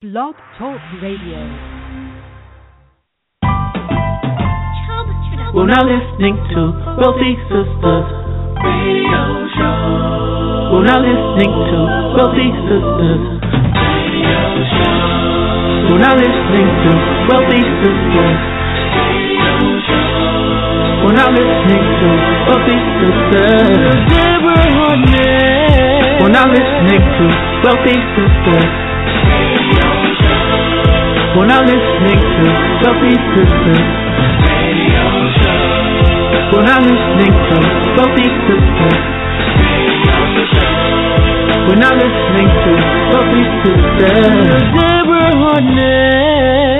Blog Talk Radio. We're now listening to Wealthy Sistas Radio Show. We're now listening to Wealthy Sistas Radio Show. We're now listening to Wealthy Sistas Radio Show. We're now listening to Wealthy Sistas. We're now listening to Wealthy Sistas Radio Show. We're now listening to Wealthy Sistas Radio Show. We're now listening to Wealthy Sistas Radio Show. We're now listening to Wealthy Sistas. Deborah Hardnett.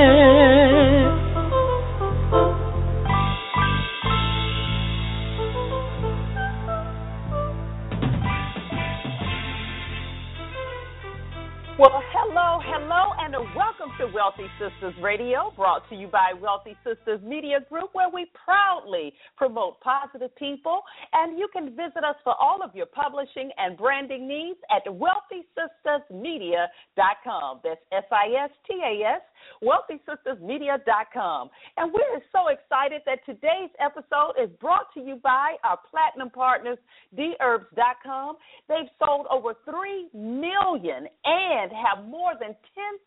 To you by Wealthy Sistas Media Group, where we proudly promote positive people. And you can visit us for all of your publishing and branding needs at wealthysistasmedia.com. That's S I S T A S, wealthysistasmedia.com. And we're so excited that today's episode is brought to you by our platinum partners, dherbs.com. They've sold over 3 million and have more than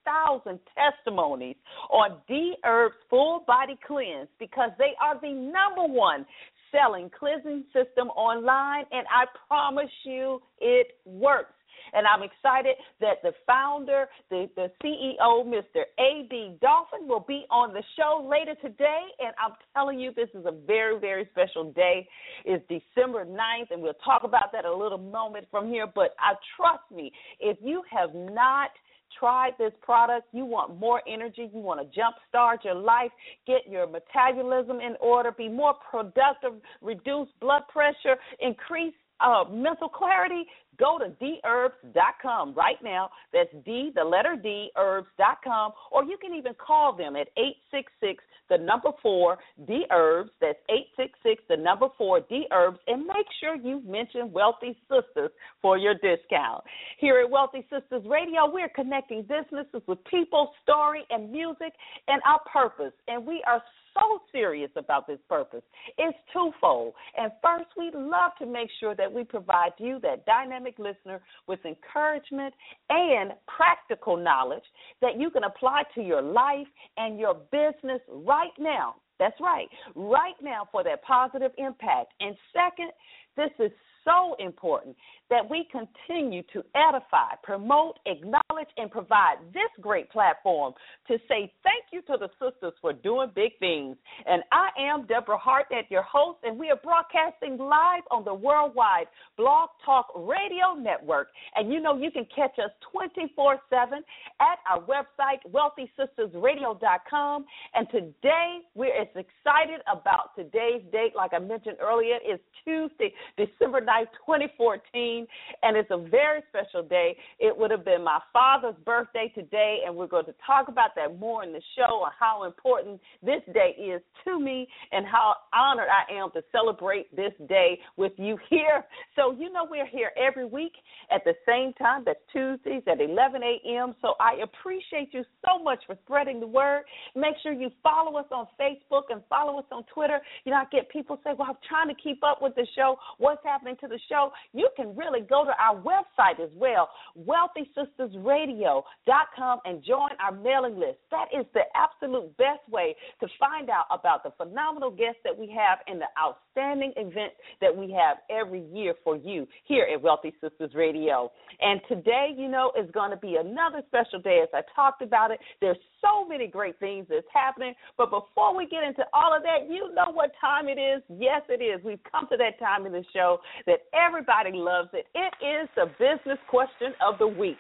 10,000 testimonies on D Herbs Full Body Cleanse because they are the number one selling cleansing system online, and I promise you it works. And I'm excited that the founder, the, the CEO, Mr. A.B. Dolphin, will be on the show later today. And I'm telling you, this is a very, very special day. It's December 9th, and we'll talk about that a little moment from here. But I trust me, if you have not tried this product, you want more energy, you want to jumpstart your life, get your metabolism in order, be more productive, reduce blood pressure, increase uh, mental clarity, go to dherbs.com right now. That's D, the letter D, herbs.com. Or you can even call them at 866 the number four D Herbs. That's 866 the number four D Herbs. And make sure you mention Wealthy Sistas for your discount. Here at Wealthy Sistas Radio, we're connecting businesses with people, story, and music, and our purpose. And we are so serious about this purpose. It's twofold. And first, we'd love to make sure that we provide you, that dynamic listener, with encouragement and practical knowledge that you can apply to your life and your business right now. That's right, right now for that positive impact. And second, this is so important that we continue to edify, promote, acknowledge, and provide this great platform to say thank you to the sisters for doing big things. And I am Deborah Hardnett, your host, and we are broadcasting live on the worldwide Blog Talk Radio Network. And you know you can catch us 24 7 at our website, wealthysistasradio.com. And today we're as excited about today's date, like I mentioned earlier, is Tuesday, December 9th, 2014 and it's a very special day. It would have been my father's birthday today, and we're going to talk about that more in the show and how important this day is to me and how honored I am to celebrate this day with you here. So, you know, we're here every week at the same time. That's Tuesdays at 11 a.m. So, I appreciate you so much for spreading the word. Make sure you follow us on Facebook and follow us on Twitter. You know, I get people say, Well, I'm trying to keep up with the show. What's happening to the show? You can really go to our website as well, wealthysistasradio.com, and join our mailing list. That is the absolute best way to find out about the phenomenal guests that we have and the outstanding events that we have every year for you here at Wealthy Sistas Radio. And today, you know, is going to be another special day as I talked about it. There's so many great things that's happening. But before we get into all of that, you know what time it is. Yes, it is. We've come to that time in the show that everybody loves it. It is the business question of the week.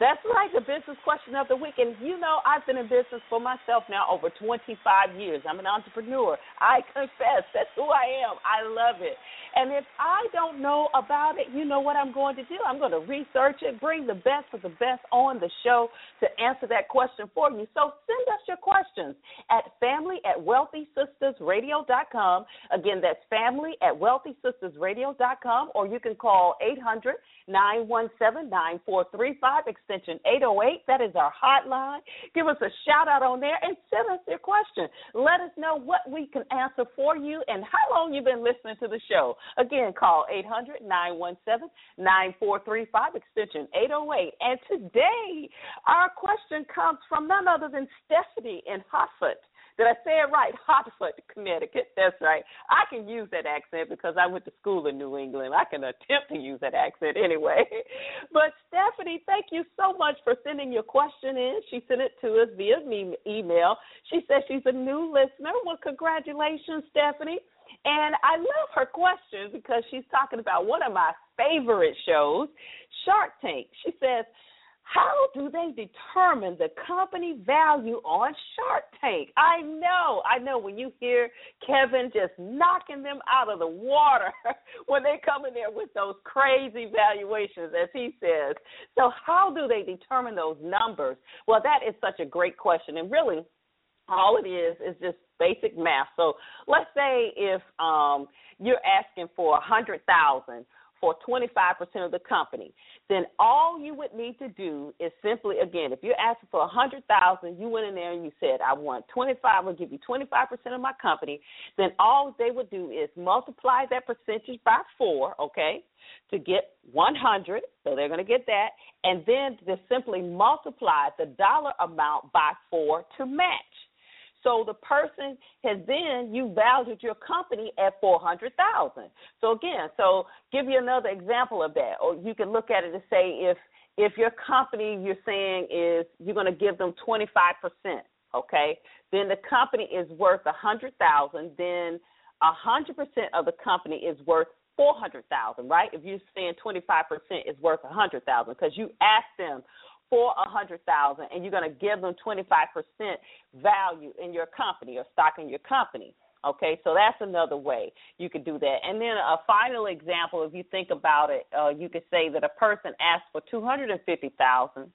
That's right, the business question of the week. And you know, I've been in business for myself now over 25 years. I'm an entrepreneur. I confess, that's who I am. I love it. And if I don't know about it, you know what I'm going to do? I'm going to research it, bring the best of the best on the show to answer that question for you. So send us your questions at family at wealthysistasradio.com. Again, that's family at wealthysistasradio.com, or you can call 800 917 9435 extension 808. That is our hotline. Give us a shout out on there and send us your question. Let us know what we can answer for you and how long you've been listening to the show. Again, call 800 917 9435, extension 808. And today, our question comes from none other than Stephanie in Hartford. Did I say it right? Hartford, Connecticut. That's right. I can use that accent because I went to school in New England. I can attempt to use that accent anyway. But Stephanie, thank you so much for sending your question in. She sent it to us via email. She says she's a new listener. Well, congratulations, Stephanie. And I love her question because she's talking about one of my favorite shows, Shark Tank. She says, how do they determine the company value on Shark Tank? I know, I know when you hear Kevin just knocking them out of the water when they come in there with those crazy valuations, as he says. So, how do they determine those numbers? Well, that is such a great question. And really, all it is is just basic math. So, let's say if um, you're asking for a hundred thousand for 25% of the company, then all you would need to do is simply, again, if you're asking for 100000 you went in there and you said, I want 25, I'll give you 25% of my company, then all they would do is multiply that percentage by four, okay, to get 100, so they're going to get that, and then just simply multiply the dollar amount by four to match. So the person has then you valued your company at four hundred thousand. So again, so give you another example of that, or you can look at it and say if if your company you're saying is you're going to give them twenty five percent, okay, then the company is worth a hundred thousand. Then a hundred percent of the company is worth four hundred thousand, right? If you're saying twenty five percent is worth a hundred thousand, because you asked them for a hundred thousand and you're going to give them 25% value in your company or stock in your company okay? So that's another way you could do that. And then a final example if you think about it uh, you could say that a person asked for 250000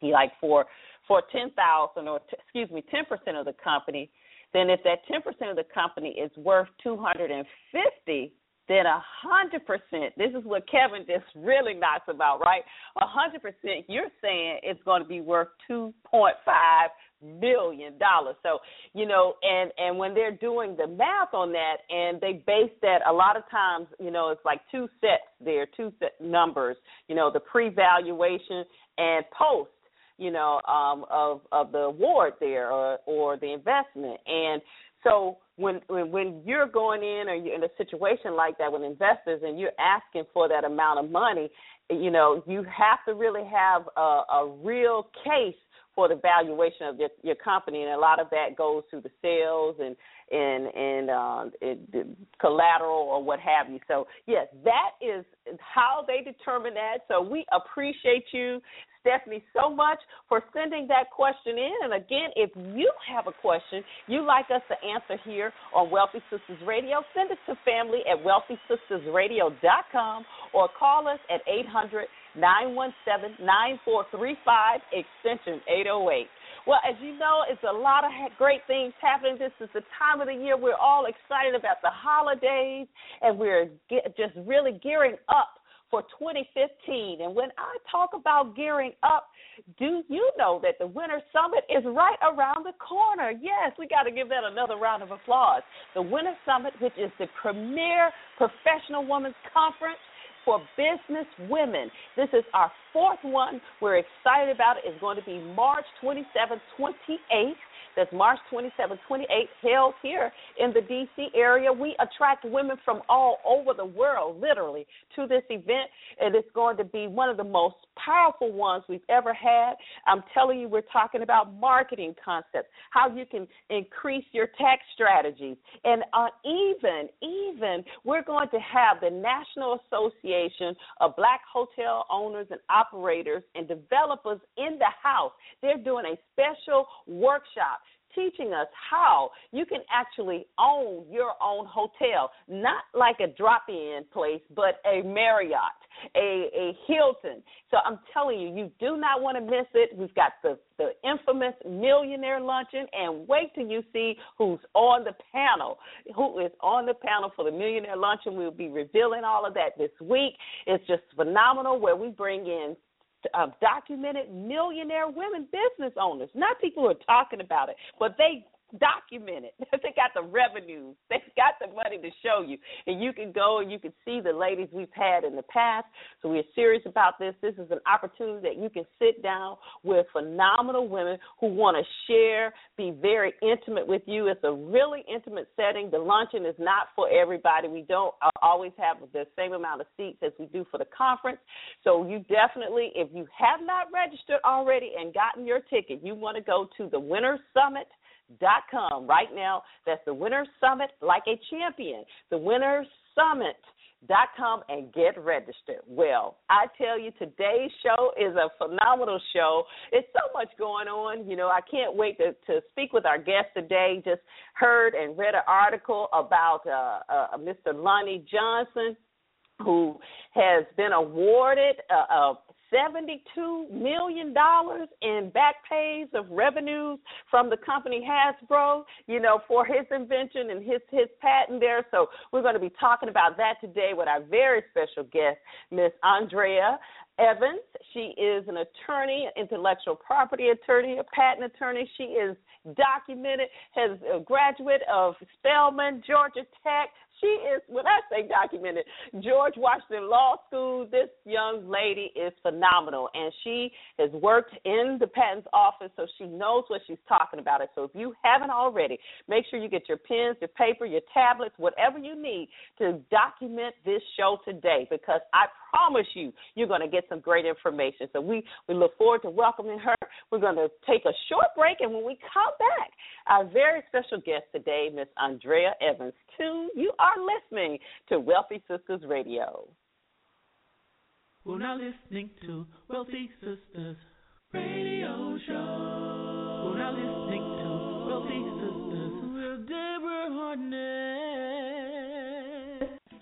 he like for for 10000 or t- excuse me 10% of the company then if that 10% of the company is worth 250 then a hundred percent. This is what Kevin just really knocks about, right? A hundred percent. You're saying it's going to be worth two point five million dollars. So you know, and and when they're doing the math on that, and they base that a lot of times, you know, it's like two sets there, two set numbers. You know, the pre-valuation and post you know, um, of of the award there or or the investment. And so when when when you're going in or you're in a situation like that with investors and you're asking for that amount of money, you know you have to really have a, a real case for the valuation of your, your company, and a lot of that goes through the sales and and and uh, it, collateral or what have you. So yes, that is how they determine that. So we appreciate you Stephanie so much for sending that question in. And again, if you have a question you'd like us to answer here on Wealthy Sistas Radio, send it to family at wealthysistasradio.com or call us at 800 917 9435, extension 808. Well, as you know, it's a lot of great things happening. This is the time of the year we're all excited about the holidays, and we're just really gearing up for 2015. And when I talk about gearing up, do you know that the Winter Summit is right around the corner? Yes, we got to give that another round of applause. The Winter Summit, which is the premier professional women's conference for business women. This is our fourth one. We're excited about. It's going to be March 27th, 28th that's March 27, 28, held here in the D.C. area. We attract women from all over the world, literally, to this event. and It is going to be one of the most powerful ones we've ever had. I'm telling you, we're talking about marketing concepts, how you can increase your tax strategies, and uh, even, even we're going to have the National Association of Black Hotel Owners and Operators and Developers in the house. They're doing a special workshop teaching us how you can actually own your own hotel, not like a drop in place, but a Marriott, a, a Hilton. So I'm telling you, you do not want to miss it. We've got the, the infamous millionaire luncheon, and wait till you see who's on the panel. Who is on the panel for the millionaire luncheon? We'll be revealing all of that this week. It's just phenomenal where we bring in uh, documented millionaire women business owners, not people who are talking about it, but they document it. they got the revenues. They've got the money to show you. And you can go and you can see the ladies we've had in the past. So we're serious about this. This is an opportunity that you can sit down with phenomenal women who want to share, be very intimate with you. It's a really intimate setting. The luncheon is not for everybody. We don't always have the same amount of seats as we do for the conference. So you definitely, if you have not registered already and gotten your ticket, you want to go to the Winter Summit dot com right now. That's the Winter Summit like a champion. The Winter Summit dot com and get registered. Well, I tell you, today's show is a phenomenal show. It's so much going on. You know, I can't wait to, to speak with our guest today. Just heard and read an article about uh, uh, Mr. Lonnie Johnson, who has been awarded a $72 million in back pays of revenues from the company Hasbro, you know, for his invention and his, his patent there. So we're going to be talking about that today with our very special guest, Miss Andrea Evans. She is an attorney, intellectual property attorney, a patent attorney. She is documented, has a graduate of Spelman, Georgia Tech, she is, when I say documented, George Washington Law School, this young lady is phenomenal. And she has worked in the patents office, so she knows what she's talking about. It. So if you haven't already, make sure you get your pens, your paper, your tablets, whatever you need to document this show today because I promise you, you're going to get some great information. So we, we look forward to welcoming her. We're going to take a short break, and when we come back, our very special guest today, Miss Andrea Evans, too. You are listening to Wealthy Sistas Radio. We're now listening to Wealthy Sistas Radio Show. We're now listening to Wealthy Sistas with Deborah Hardnett.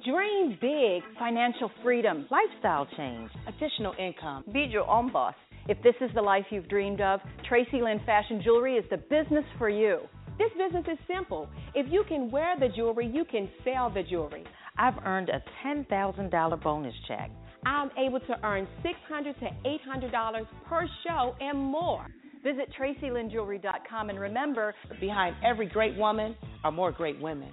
Dream big financial freedom, lifestyle change, additional income. Be your own boss. If this is the life you've dreamed of, Tracy Lynn Fashion Jewelry is the business for you. This business is simple. If you can wear the jewelry, you can sell the jewelry. I've earned a $10,000 bonus check. I'm able to earn $600 to $800 per show and more. Visit TracyLynnJewelry.com and remember, behind every great woman are more great women.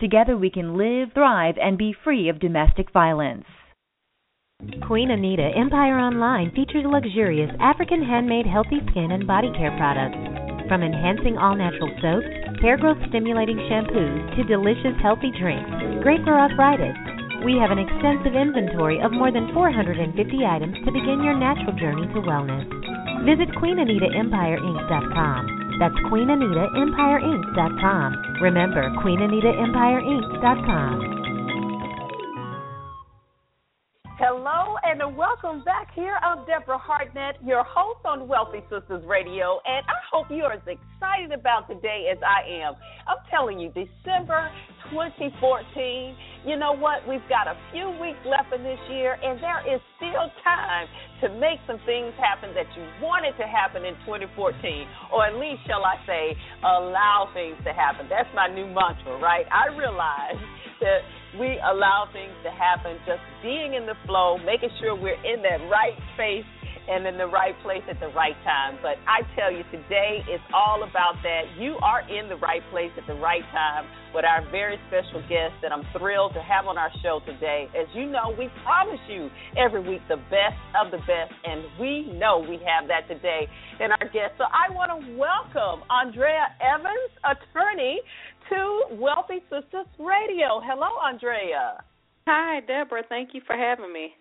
Together we can live, thrive, and be free of domestic violence. Queen Anita Empire Online features luxurious African handmade healthy skin and body care products. From enhancing all natural soaps, hair growth stimulating shampoos, to delicious healthy drinks, great for arthritis. We have an extensive inventory of more than 450 items to begin your natural journey to wellness. Visit QueenAnitaEmpireInc.com. That's QueenAnitaEmpireInc.com. Remember, QueenAnitaEmpireInc.com. Hello and welcome back here. I'm Deborah Hardnett, your host on Wealthy Sistas Radio, and I hope you're as excited about today as I am. I'm telling you, December 2014, you know what? We've got a few weeks left in this year, and there is still time to make some things happen that you wanted to happen in 2014, or at least, shall I say, allow things to happen. That's my new mantra, right? I realize that we allow things to happen, just being in the flow, making sure we're in that right space and in the right place at the right time. But I tell you, today is all about that. You are in the right place at the right time with our very special guest that I'm thrilled to have on our show today. As you know, we promise you every week the best of the best, and we know we have that today in our guest. So I want to welcome Andrea Evans, attorney to Wealthy Sistas Radio. Hello, Andrea. Hi, Deborah. Thank you for having me.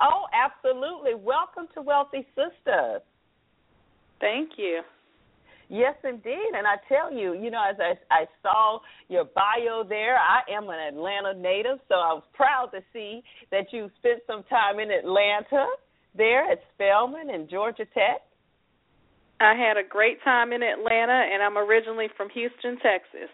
Oh, absolutely. Welcome to Wealthy Sistas. Thank you. Yes, indeed. And I tell you, you know, as I, I saw your bio there, I am an Atlanta native, so I was proud to see that you spent some time in Atlanta there at Spelman and Georgia Tech. I had a great time in Atlanta, and I'm originally from Houston, Texas.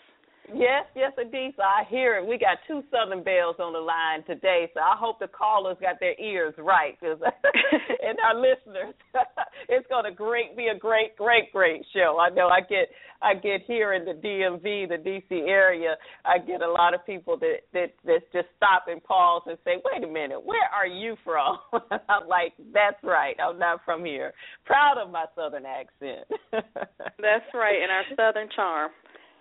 Yes, yes, indeed. So I hear it. We got two Southern Belles on the line today, so I hope the callers got their ears right, cause, and our listeners. it's going to great be a great, great, great show. I know I get I get here in the DMV, the DC area, I get a lot of people that that that just stop and pause and say, "Wait a minute, where are you from?" I'm like, "That's right. I'm not from here." Proud of my Southern accent. That's right, and our Southern charm.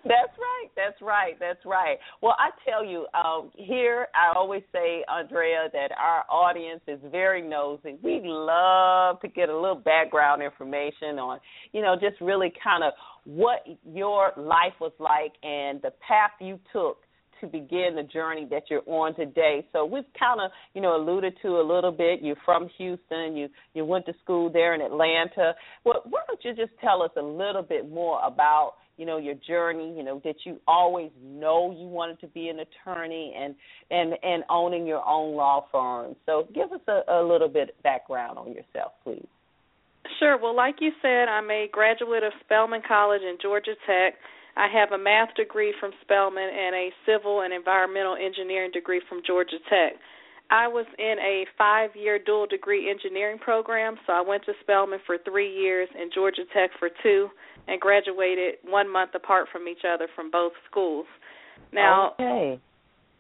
That's right. That's right. That's right. Well, I tell you, um, here I always say, Andrea, that our audience is very nosy. We love to get a little background information on, you know, just really kind of what your life was like and the path you took to begin the journey that you're on today. So we've kind of, you know, alluded to a little bit. You're from Houston. You you went to school there in Atlanta. Well, why don't you just tell us a little bit more about you know your journey you know did you always know you wanted to be an attorney and and and owning your own law firm. So give us a, a little bit background on yourself please. Sure. Well like you said i'm a graduate of spelman college and georgia tech. I have a math degree from spelman and a civil and environmental engineering degree from georgia tech. I was in a five year dual degree engineering program, so I went to Spelman for three years and Georgia Tech for two and graduated one month apart from each other from both schools. Now, okay.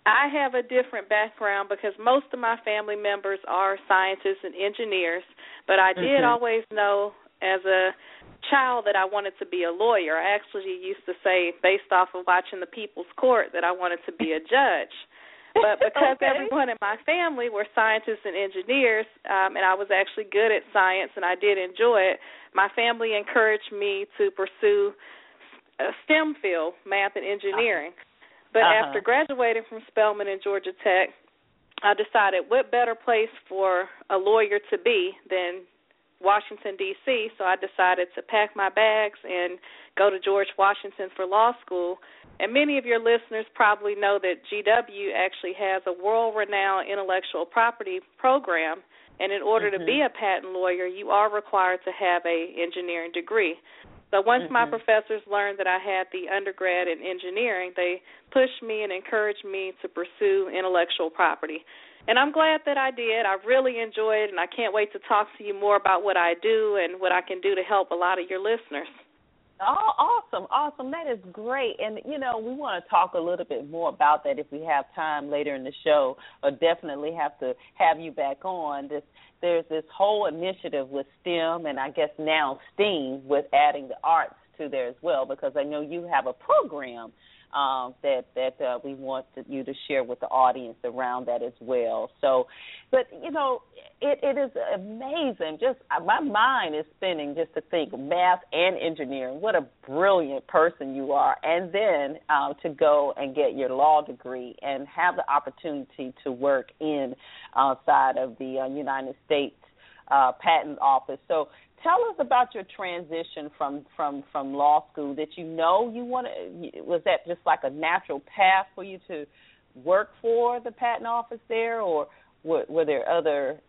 I have a different background because most of my family members are scientists and engineers, but I did mm-hmm. always know as a child that I wanted to be a lawyer. I actually used to say, based off of watching The People's Court, that I wanted to be a judge. But because okay. everyone in my family were scientists and engineers, um, and I was actually good at science and I did enjoy it, my family encouraged me to pursue a STEM field, math and engineering. But uh-huh. after graduating from Spelman and Georgia Tech, I decided what better place for a lawyer to be than Washington D.C. So I decided to pack my bags and go to George Washington for law school. And many of your listeners probably know that GW actually has a world-renowned intellectual property program. And in order mm-hmm. to be a patent lawyer, you are required to have a engineering degree. So once mm-hmm. my professors learned that I had the undergrad in engineering, they pushed me and encouraged me to pursue intellectual property. And I'm glad that I did. I really enjoyed it, and I can't wait to talk to you more about what I do and what I can do to help a lot of your listeners. Oh, awesome, awesome. That is great. And, you know, we want to talk a little bit more about that if we have time later in the show, or definitely have to have you back on. This There's this whole initiative with STEM and I guess now STEAM with adding the arts to there as well, because I know you have a program um, that that uh, we want to, you to share with the audience around that as well. So, but you know, it, it is amazing. Just uh, my mind is spinning just to think math and engineering. What a brilliant person you are, and then uh, to go and get your law degree and have the opportunity to work in outside of the uh, United States uh, Patent Office. So tell us about your transition from from from law school. Did you know you wanted? Was that just like a natural path for you to work for the patent office there, or were, were there other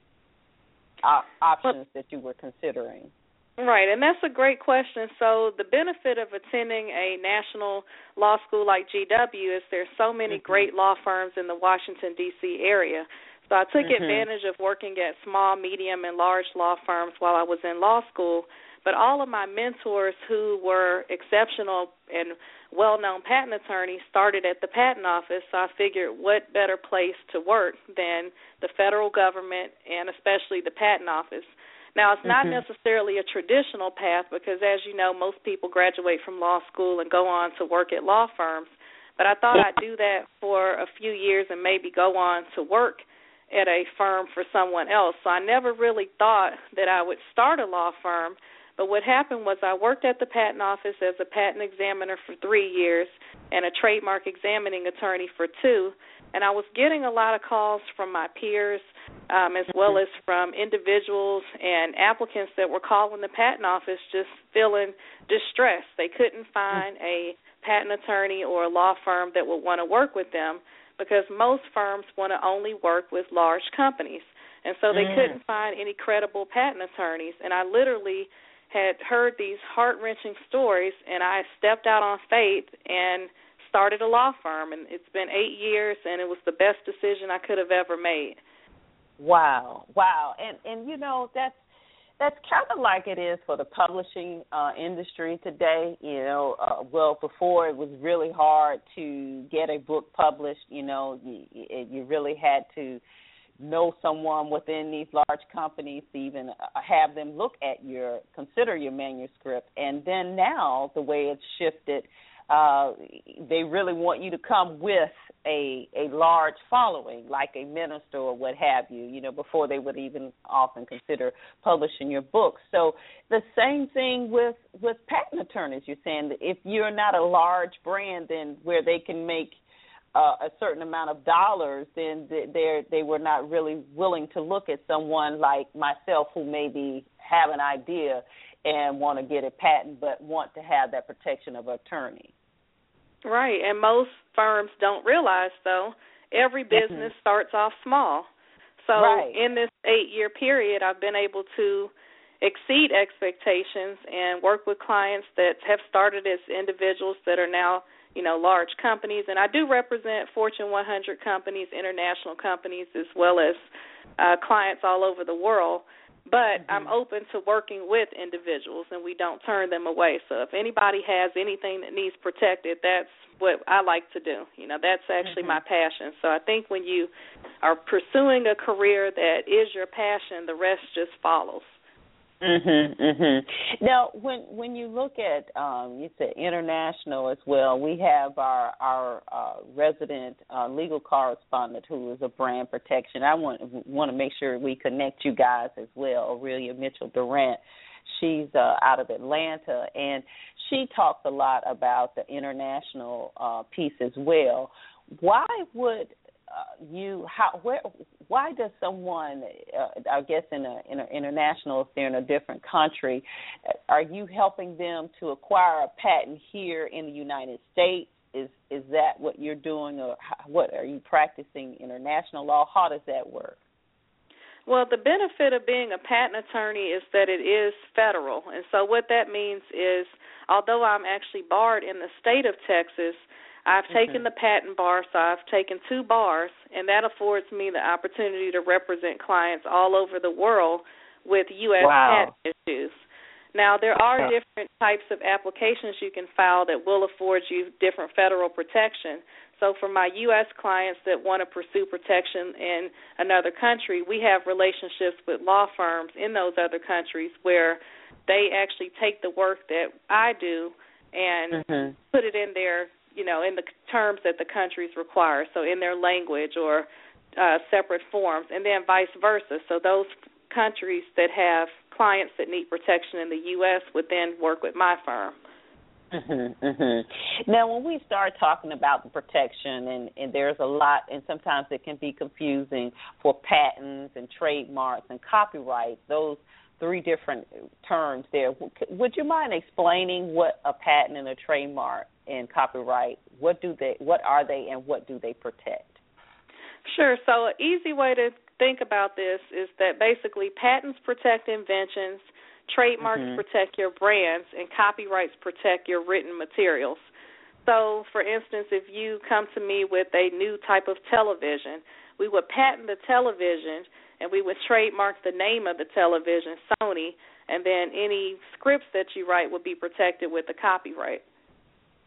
op- options that you were considering? Right, and that's a great question. So the benefit of attending a national law school like GW is there's so many mm-hmm. great law firms in the Washington D.C. area. So I took mm-hmm. advantage of working at small, medium, and large law firms while I was in law school. But all of my mentors who were exceptional and well known patent attorneys started at the patent office, so I figured what better place to work than the federal government and especially the patent office. Now, it's not mm-hmm. necessarily a traditional path because, as you know, most people graduate from law school and go on to work at law firms. But I thought I'd do that for a few years and maybe go on to work at a firm for someone else. So I never really thought that I would start a law firm. But what happened was I worked at the patent office as a patent examiner for three years and a trademark examining attorney for two. And I was getting a lot of calls from my peers, um, as well as from individuals and applicants that were calling the patent office just feeling distressed. They couldn't find a patent attorney or a law firm that would want to work with them because most firms want to only work with large companies. And so they mm. couldn't find any credible patent attorneys. And I literally had heard these heart wrenching stories, and I stepped out on faith and started a law firm. And it's been eight years, and it was the best decision I could have ever made. Wow, wow, and and you know that's that's kind of like it is for the publishing uh, industry today. You know, uh, well, before it was really hard to get a book published. You know, you, you really had to know someone within these large companies to even uh, have them look at your consider your manuscript. And then now the way it's shifted uh, they really want you to come with a a large following, like a minister or what have you, you know, before they would even often consider publishing your book. So the same thing with with patent attorneys. You're saying that if you're not a large brand, then where they can make uh, a certain amount of dollars, then they they were not really willing to look at someone like myself who maybe have an idea and want to get a patent, but want to have that protection of attorney. Right, and most firms don't realize though every business mm-hmm. starts off small. So right. in this 8-year period, I've been able to exceed expectations and work with clients that have started as individuals that are now, you know, large companies and I do represent Fortune 100 companies, international companies as well as uh clients all over the world but mm-hmm. I'm open to working with individuals and we don't turn them away. So if anybody has anything that needs protected, that's what I like to do. You know, that's actually mm-hmm. my passion. So I think when you are pursuing a career that is your passion, the rest just follows. Mhm, mhm. Now, when when you look at um you said international as well, we have our our uh resident uh legal correspondent who is a brand protection. I want want to make sure we connect you guys as well, Aurelia Mitchell Durant. She's uh out of Atlanta and she talks a lot about the international uh piece as well. Why would uh, you how where why does someone uh, I guess in a in an international if they're in a different country are you helping them to acquire a patent here in the United States is is that what you're doing or what are you practicing international law how does that work well, the benefit of being a patent attorney is that it is federal. And so what that means is although I'm actually barred in the state of Texas, I've mm-hmm. taken the patent bar, so I've taken two bars, and that affords me the opportunity to represent clients all over the world with U.S. Wow. patent issues. Now, there are different types of applications you can file that will afford you different federal protection. So, for my U.S. clients that want to pursue protection in another country, we have relationships with law firms in those other countries where they actually take the work that I do and mm-hmm. put it in their you know, in the terms that the countries require, so in their language or uh, separate forms, and then vice versa. So those countries that have clients that need protection in the U.S. would then work with my firm. Mm-hmm, mm-hmm. Now, when we start talking about the protection, and, and there's a lot, and sometimes it can be confusing for patents and trademarks and copyrights. Those three different terms there. Would you mind explaining what a patent and a trademark and copyright? What do they? What are they, and what do they protect? Sure. So, an easy way to think about this is that basically patents protect inventions, trademarks mm-hmm. protect your brands, and copyrights protect your written materials. So, for instance, if you come to me with a new type of television, we would patent the television and we would trademark the name of the television, Sony, and then any scripts that you write would be protected with the copyright.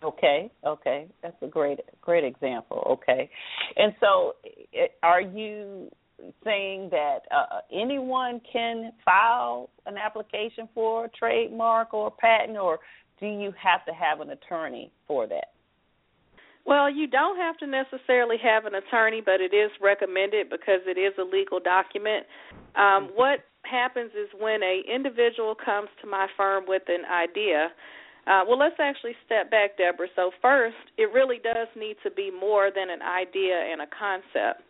Okay, okay, that's a great great example. Okay, and so are you saying that uh, anyone can file an application for a trademark or a patent, or do you have to have an attorney for that? Well, you don't have to necessarily have an attorney, but it is recommended because it is a legal document. Um, what happens is when a individual comes to my firm with an idea, uh, well, let's actually step back, Deborah. So first, it really does need to be more than an idea and a concept.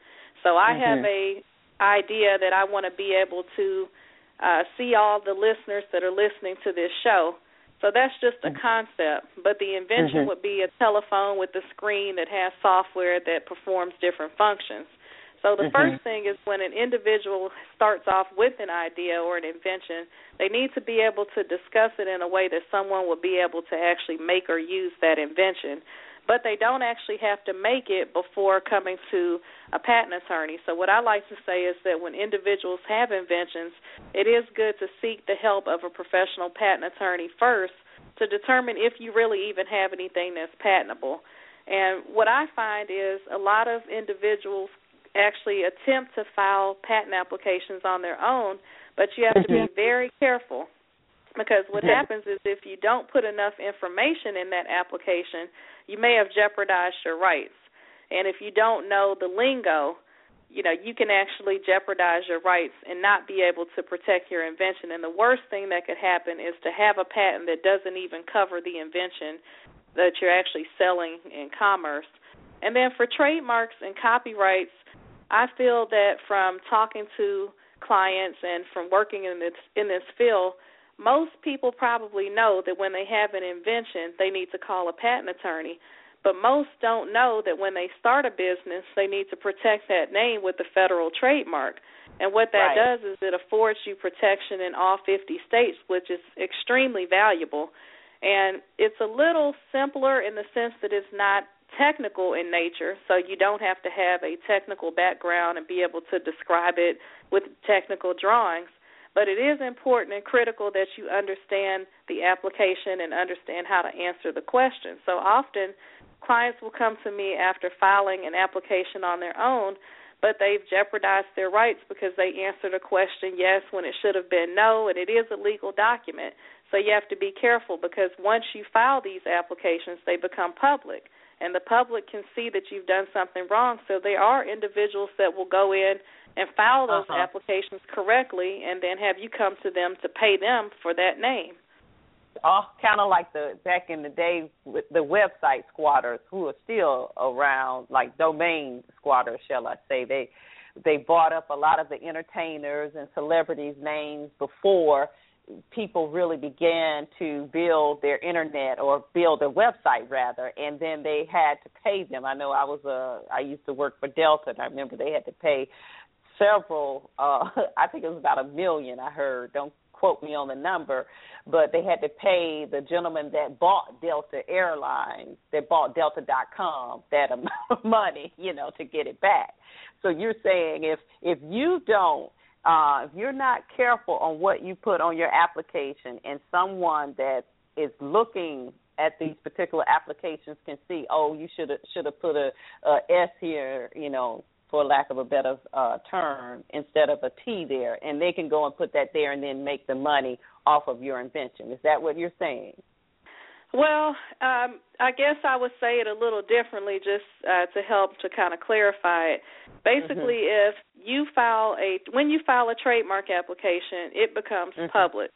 So I mm-hmm. have a idea that I want to be able to uh, see all the listeners that are listening to this show. So that's just a mm-hmm. concept, but the invention mm-hmm. would be a telephone with a screen that has software that performs different functions. So the mm-hmm. first thing is when an individual starts off with an idea or an invention, they need to be able to discuss it in a way that someone will be able to actually make or use that invention. But they don't actually have to make it before coming to a patent attorney. So what I like to say is that when individuals have inventions, it is good to seek the help of a professional patent attorney first to determine if you really even have anything that's patentable. And what I find is a lot of individuals actually attempt to file patent applications on their own, but you have to be mm-hmm. very careful because what happens is if you don't put enough information in that application, you may have jeopardized your rights. And if you don't know the lingo, you know, you can actually jeopardize your rights and not be able to protect your invention. And the worst thing that could happen is to have a patent that doesn't even cover the invention that you're actually selling in commerce. And then for trademarks and copyrights, I feel that from talking to clients and from working in this in this field, most people probably know that when they have an invention, they need to call a patent attorney. But most don't know that when they start a business, they need to protect that name with the federal trademark. And what that right. does is it affords you protection in all 50 states, which is extremely valuable. And it's a little simpler in the sense that it's not technical in nature, so you don't have to have a technical background and be able to describe it with technical drawings. But it is important and critical that you understand the application and understand how to answer the question. So often, clients will come to me after filing an application on their own, but they've jeopardized their rights because they answered a question yes when it should have been no, and it is a legal document. So you have to be careful because once you file these applications, they become public and the public can see that you've done something wrong. So there are individuals that will go in and file those uh-huh. applications correctly, and then have you come to them to pay them for that name. Oh, kind of like the back in the day with the website squatters who are still around, like domain squatters, shall I say? They they bought up a lot of the entertainers and celebrities' names before people really began to build their internet or build their website rather and then they had to pay them. I know i was a i used to work for delta and i remember they had to pay several uh i think it was about a million i heard. Don't quote me on the number but they had to pay the gentleman that bought delta airlines that bought delta dot com that amount of money you know to get it back. So you're saying if if you don't uh, if you're not careful on what you put on your application, and someone that is looking at these particular applications can see, oh, you should have should have put a, a S here, you know, for lack of a better uh, term, instead of a T there, and they can go and put that there and then make the money off of your invention. Is that what you're saying? Well, um, I guess I would say it a little differently just uh, to help to kind of clarify it. Basically, mm-hmm. if you file a when you file a trademark application, it becomes mm-hmm. public.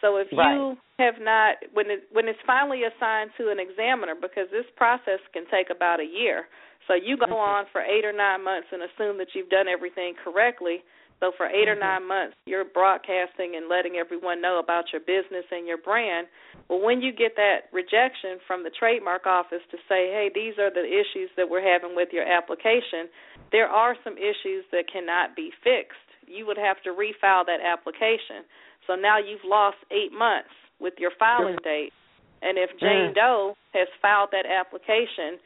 So if right. you have not when it when it's finally assigned to an examiner because this process can take about a year. So you go mm-hmm. on for 8 or 9 months and assume that you've done everything correctly so for 8 mm-hmm. or nine months, you're broadcasting and letting everyone know about your business and your brand. Well, when you get that rejection from the trademark office to say, hey, these are the issues that we're having with your application, there are some issues that cannot be fixed. You would have to refile that application. So now you've lost eight months with your filing date. And if Jane Doe has filed that application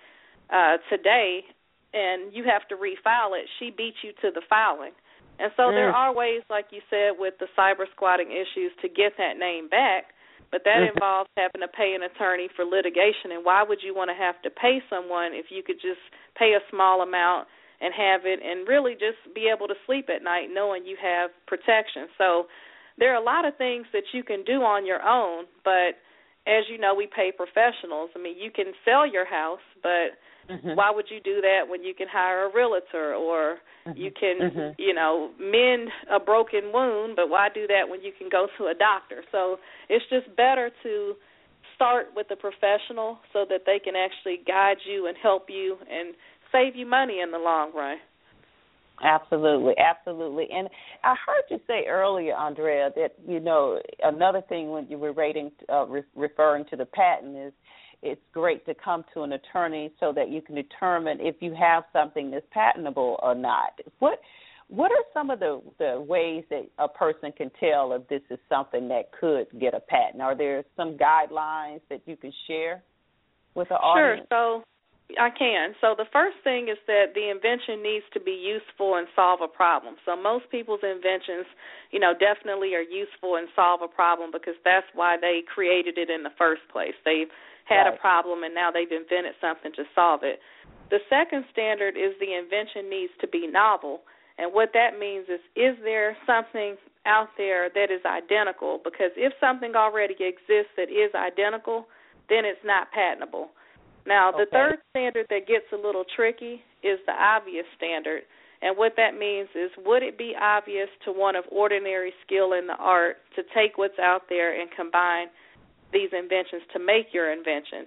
uh, today and you have to refile it, she beat you to the filing. And so mm. there are ways, like you said, with the cyber squatting issues to get that name back, but that mm-hmm. involves having to pay an attorney for litigation. And why would you want to have to pay someone if you could just pay a small amount and have it and really just be able to sleep at night knowing you have protection? So there are a lot of things that you can do on your own, but as you know, we pay professionals. I mean, you can sell your house, but mm-hmm. why would you do that when you can hire a realtor or mm-hmm. you can, mm-hmm. you know, mend a broken wound, but why do that when you can go to a doctor? So it's just better to start with a professional so that they can actually guide you and help you and save you money in the long run. Absolutely, absolutely. And I heard you say earlier, Andrea, that you know another thing when you were rating, uh, re- referring to the patent is it's great to come to an attorney so that you can determine if you have something that's patentable or not. What what are some of the, the ways that a person can tell if this is something that could get a patent? Are there some guidelines that you can share with the audience? Sure. So I can. So the first thing is that the invention needs to be useful and solve a problem. So most people's inventions, you know, definitely are useful and solve a problem because that's why they created it in the first place. They've had right. a problem and now they've invented something to solve it. The second standard is the invention needs to be novel. And what that means is is there something out there that is identical? Because if something already exists that is identical, then it's not patentable. Now, the okay. third standard that gets a little tricky is the obvious standard. And what that means is would it be obvious to one of ordinary skill in the art to take what's out there and combine these inventions to make your invention?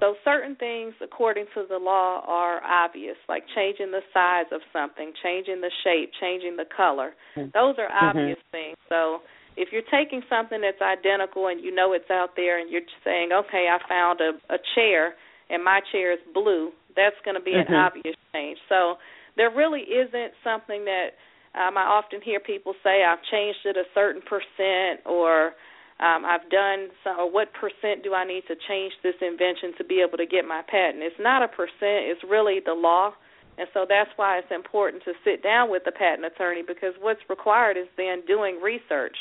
So certain things according to the law are obvious, like changing the size of something, changing the shape, changing the color. Mm-hmm. Those are obvious mm-hmm. things. So if you're taking something that's identical and you know it's out there and you're saying, "Okay, I found a a chair and my chair is blue, that's going to be mm-hmm. an obvious change. So there really isn't something that um, I often hear people say, I've changed it a certain percent or um, I've done some, or what percent do I need to change this invention to be able to get my patent? It's not a percent, it's really the law. And so that's why it's important to sit down with the patent attorney because what's required is then doing research.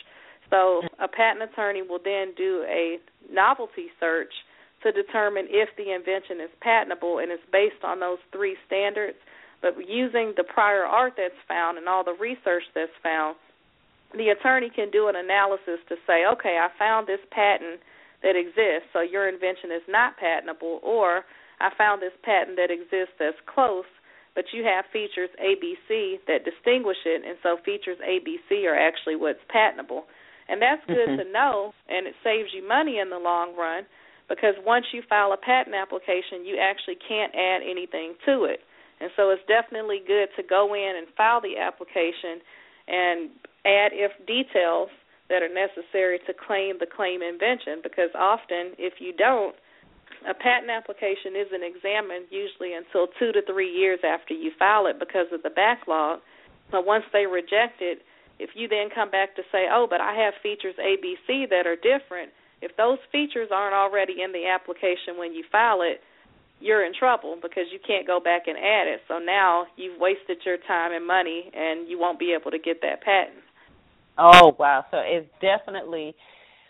So a patent attorney will then do a novelty search to determine if the invention is patentable, and it's based on those three standards. But using the prior art that's found and all the research that's found, the attorney can do an analysis to say, okay, I found this patent that exists, so your invention is not patentable, or I found this patent that exists that's close, but you have features ABC that distinguish it, and so features ABC are actually what's patentable. And that's good mm-hmm. to know, and it saves you money in the long run because once you file a patent application, you actually can't add anything to it. And so it's definitely good to go in and file the application and add if details that are necessary to claim the claim invention because often if you don't a patent application isn't examined usually until 2 to 3 years after you file it because of the backlog. So once they reject it, if you then come back to say, "Oh, but I have features ABC that are different," If those features aren't already in the application when you file it, you're in trouble because you can't go back and add it. So now you've wasted your time and money and you won't be able to get that patent. Oh, wow. So it's definitely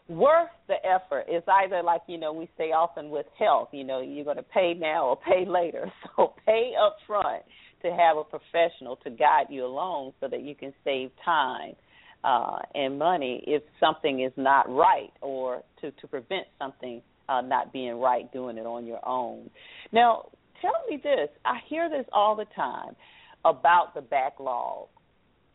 worth the effort. It's either like, you know, we say often with health, you know, you're going to pay now or pay later. So pay up front to have a professional to guide you along so that you can save time uh, and money if something is not right or to, to prevent something uh, not being right, doing it on your own. Now, tell me this. I hear this all the time about the backlog.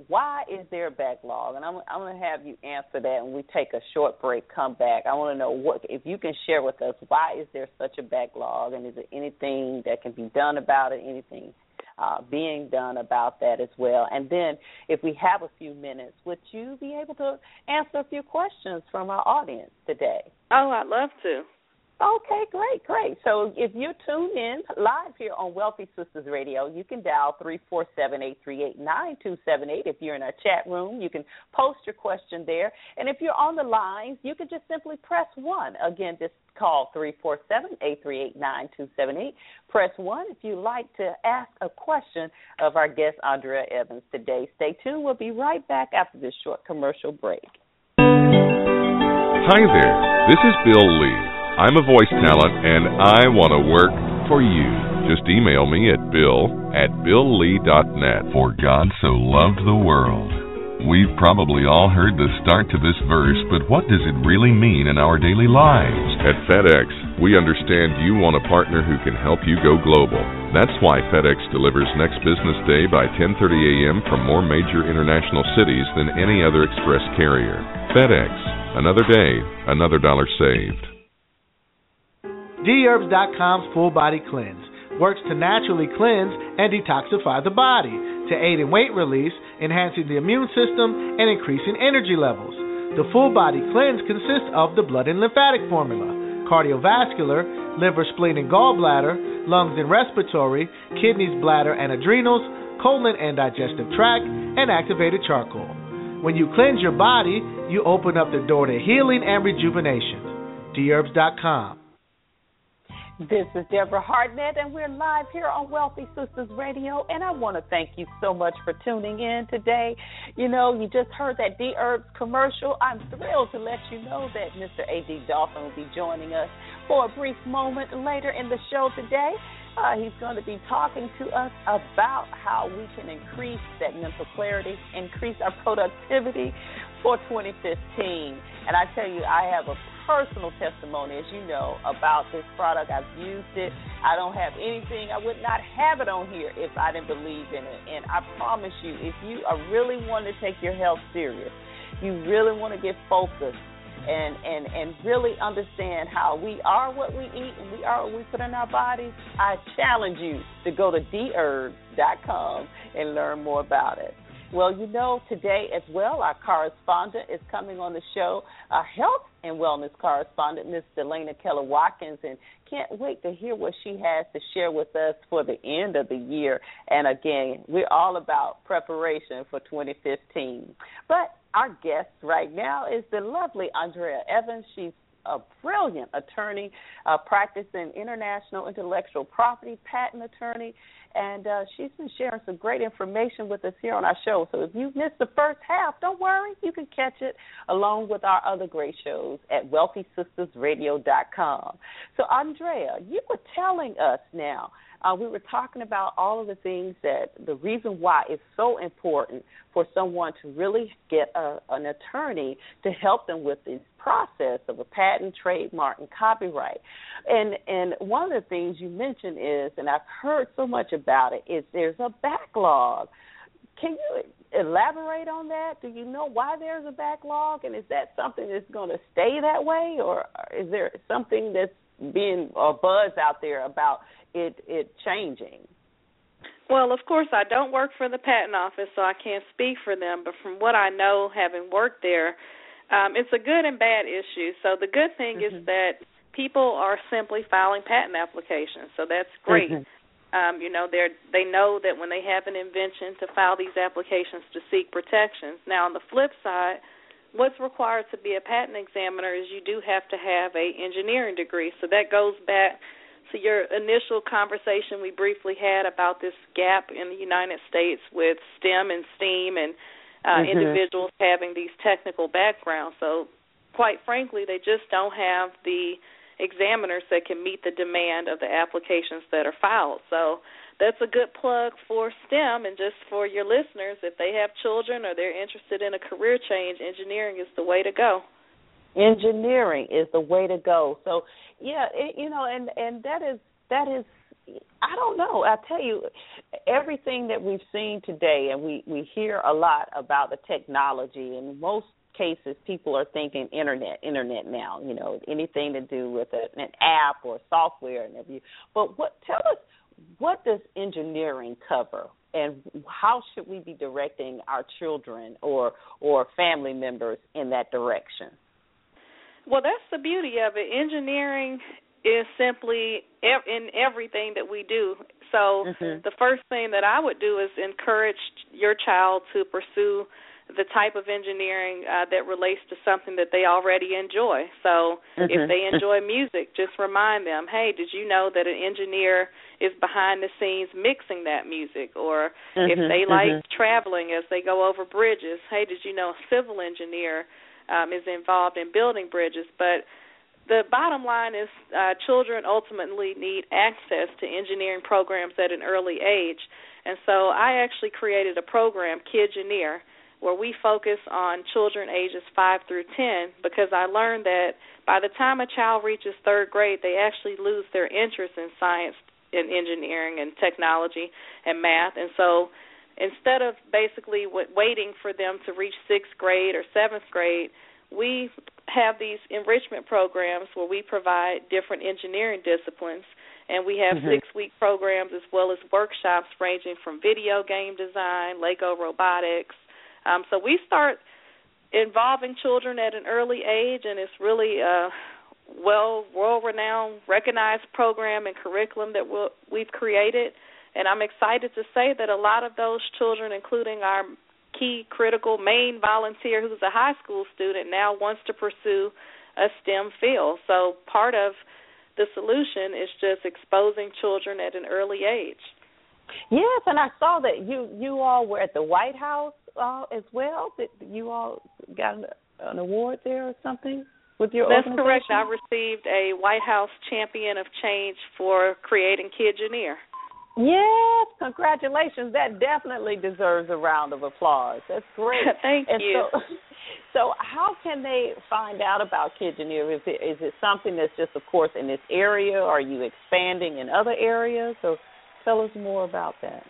Why is there a backlog? And I'm, I'm going to have you answer that when we take a short break, come back. I want to know what, if you can share with us, why is there such a backlog, and is there anything that can be done about it, anything uh, being done about that as well. And then, if we have a few minutes, would you be able to answer a few questions from our audience today? Oh, I'd love to. Okay, great, great. So if you tune in live here on Wealthy Sistas Radio, you can dial three four seven eight three eight nine two seven eight. If you're in our chat room, you can post your question there. And if you're on the lines, you can just simply press one. Again, just call three four seven eight three eight nine two seven eight. Press one if you'd like to ask a question of our guest Andrea Evans today. Stay tuned. We'll be right back after this short commercial break. Hi there. This is Bill Lee. I'm a voice talent and I want to work for you. Just email me at bill at billlee.net. For God so loved the world. We've probably all heard the start to this verse, but what does it really mean in our daily lives? At FedEx, we understand you want a partner who can help you go global. That's why FedEx delivers next business day by 10:30 a.m. from more major international cities than any other express carrier. FedEx, another day, another dollar saved. Dherbs.com's Full Body Cleanse works to naturally cleanse and detoxify the body to aid in weight release, enhancing the immune system, and increasing energy levels. The Full Body Cleanse consists of the blood and lymphatic formula cardiovascular, liver, spleen, and gallbladder, lungs and respiratory, kidneys, bladder, and adrenals, colon and digestive tract, and activated charcoal. When you cleanse your body, you open up the door to healing and rejuvenation. Dherbs.com. This is Deborah Hardnett, and we're live here on Wealthy Sistas Radio. And I want to thank you so much for tuning in today. You know, you just heard that Dherbs commercial. I'm thrilled to let you know that Mr. A.D. Dolphin will be joining us for a brief moment later in the show today. Uh, he's going to be talking to us about how we can increase that mental clarity, increase our productivity for 2015. And I tell you, I have a personal testimony, as you know, about this product. I've used it. I don't have anything. I would not have it on here if I didn't believe in it. And I promise you, if you are really wanting to take your health serious, you really want to get focused and and and really understand how we are what we eat and we are what we put in our bodies, I challenge you to go to dherbs.com and learn more about it. Well, you know, today as well, our correspondent is coming on the show, a health and wellness correspondent, Ms. Delana Keller Watkins, and can't wait to hear what she has to share with us for the end of the year. And again, we're all about preparation for 2015. But our guest right now is the lovely Andrea Evans. She's a brilliant attorney, uh, practicing international intellectual property patent attorney, and uh, she's been sharing some great information with us here on our show. So if you missed the first half, don't worry, you can catch it along with our other great shows at WealthySistasRadio.com. So Andrea, you were telling us now uh, we were talking about all of the things that the reason why it's so important for someone to really get a, an attorney to help them with this process of a patent, trademark, and copyright. And and one of the things you mentioned is, and I've heard so much about it, is there's a backlog. Can you elaborate on that? Do you know why there's a backlog, and is that something that's going to stay that way, or is there something that's being a buzz out there about it it changing? Well, of course, I don't work for the patent office, so I can't speak for them. But from what I know, having worked there, um, it's a good and bad issue. So the good thing mm-hmm. is that people are simply filing patent applications, so that's great. Mm-hmm. Um, you know, they they know that when they have an invention to file these applications to seek protections. Now, on the flip side, what's required to be a patent examiner is you do have to have a engineering degree. So that goes back to your initial conversation we briefly had about this gap in the United States with STEM and STEAM and uh, mm-hmm. individuals having these technical backgrounds. So, quite frankly, they just don't have the examiners that can meet the demand of the applications that are filed. So, that's a good plug for STEM and just for your listeners. If they have children or they're interested in a career change, engineering is the way to go engineering is the way to go so yeah it, you know and and that is that is I don't know. I tell you, everything that we've seen today, and we we hear a lot about the technology. and most cases, people are thinking internet, internet now. You know, anything to do with a, an app or software and everything. But what? Tell us, what does engineering cover? and how should we be directing our children or or family members in that direction? Well, that's the beauty of it. Engineering is simply in everything that we do. So mm-hmm. the first thing that I would do is encourage your child to pursue the type of engineering uh, that relates to something that they already enjoy. So mm-hmm. if they enjoy music, just remind them, hey, did you know that an engineer is behind the scenes mixing that music? Or mm-hmm. if they like mm-hmm. traveling as they go over bridges, hey, did you know a civil engineer um, is involved in building bridges? But the bottom line is uh, children ultimately need access to engineering programs at an early age. And so I actually created a program, Kidgineer, where we focus on children ages 5 through 10 because I learned that by the time a child reaches third grade, they actually lose their interest in science and engineering and technology and math. And so instead of basically waiting for them to reach sixth grade or seventh grade, we have these enrichment programs where we provide different engineering disciplines and we have mm-hmm. six week programs as well as workshops ranging from video game design lego robotics um, so we start involving children at an early age and it's really a well world renowned recognized program and curriculum that we'll, we've created and I'm excited to say that a lot of those children including our key critical main volunteer who's a high school student now wants to pursue a STEM field. So part of the solution is just exposing children at an early age. Yes, and I saw that you you all were at the White House uh, as well. That you all got an, an award there or something with your That's correct. I received a White House Champion of Change for creating Kidgineer. Yes, congratulations. That definitely deserves a round of applause. That's great. Thank and you. So, so, how can they find out about Kidgineer? Is it is it something that's just, of course, in this area? Are you expanding in other areas? So, tell us more about that.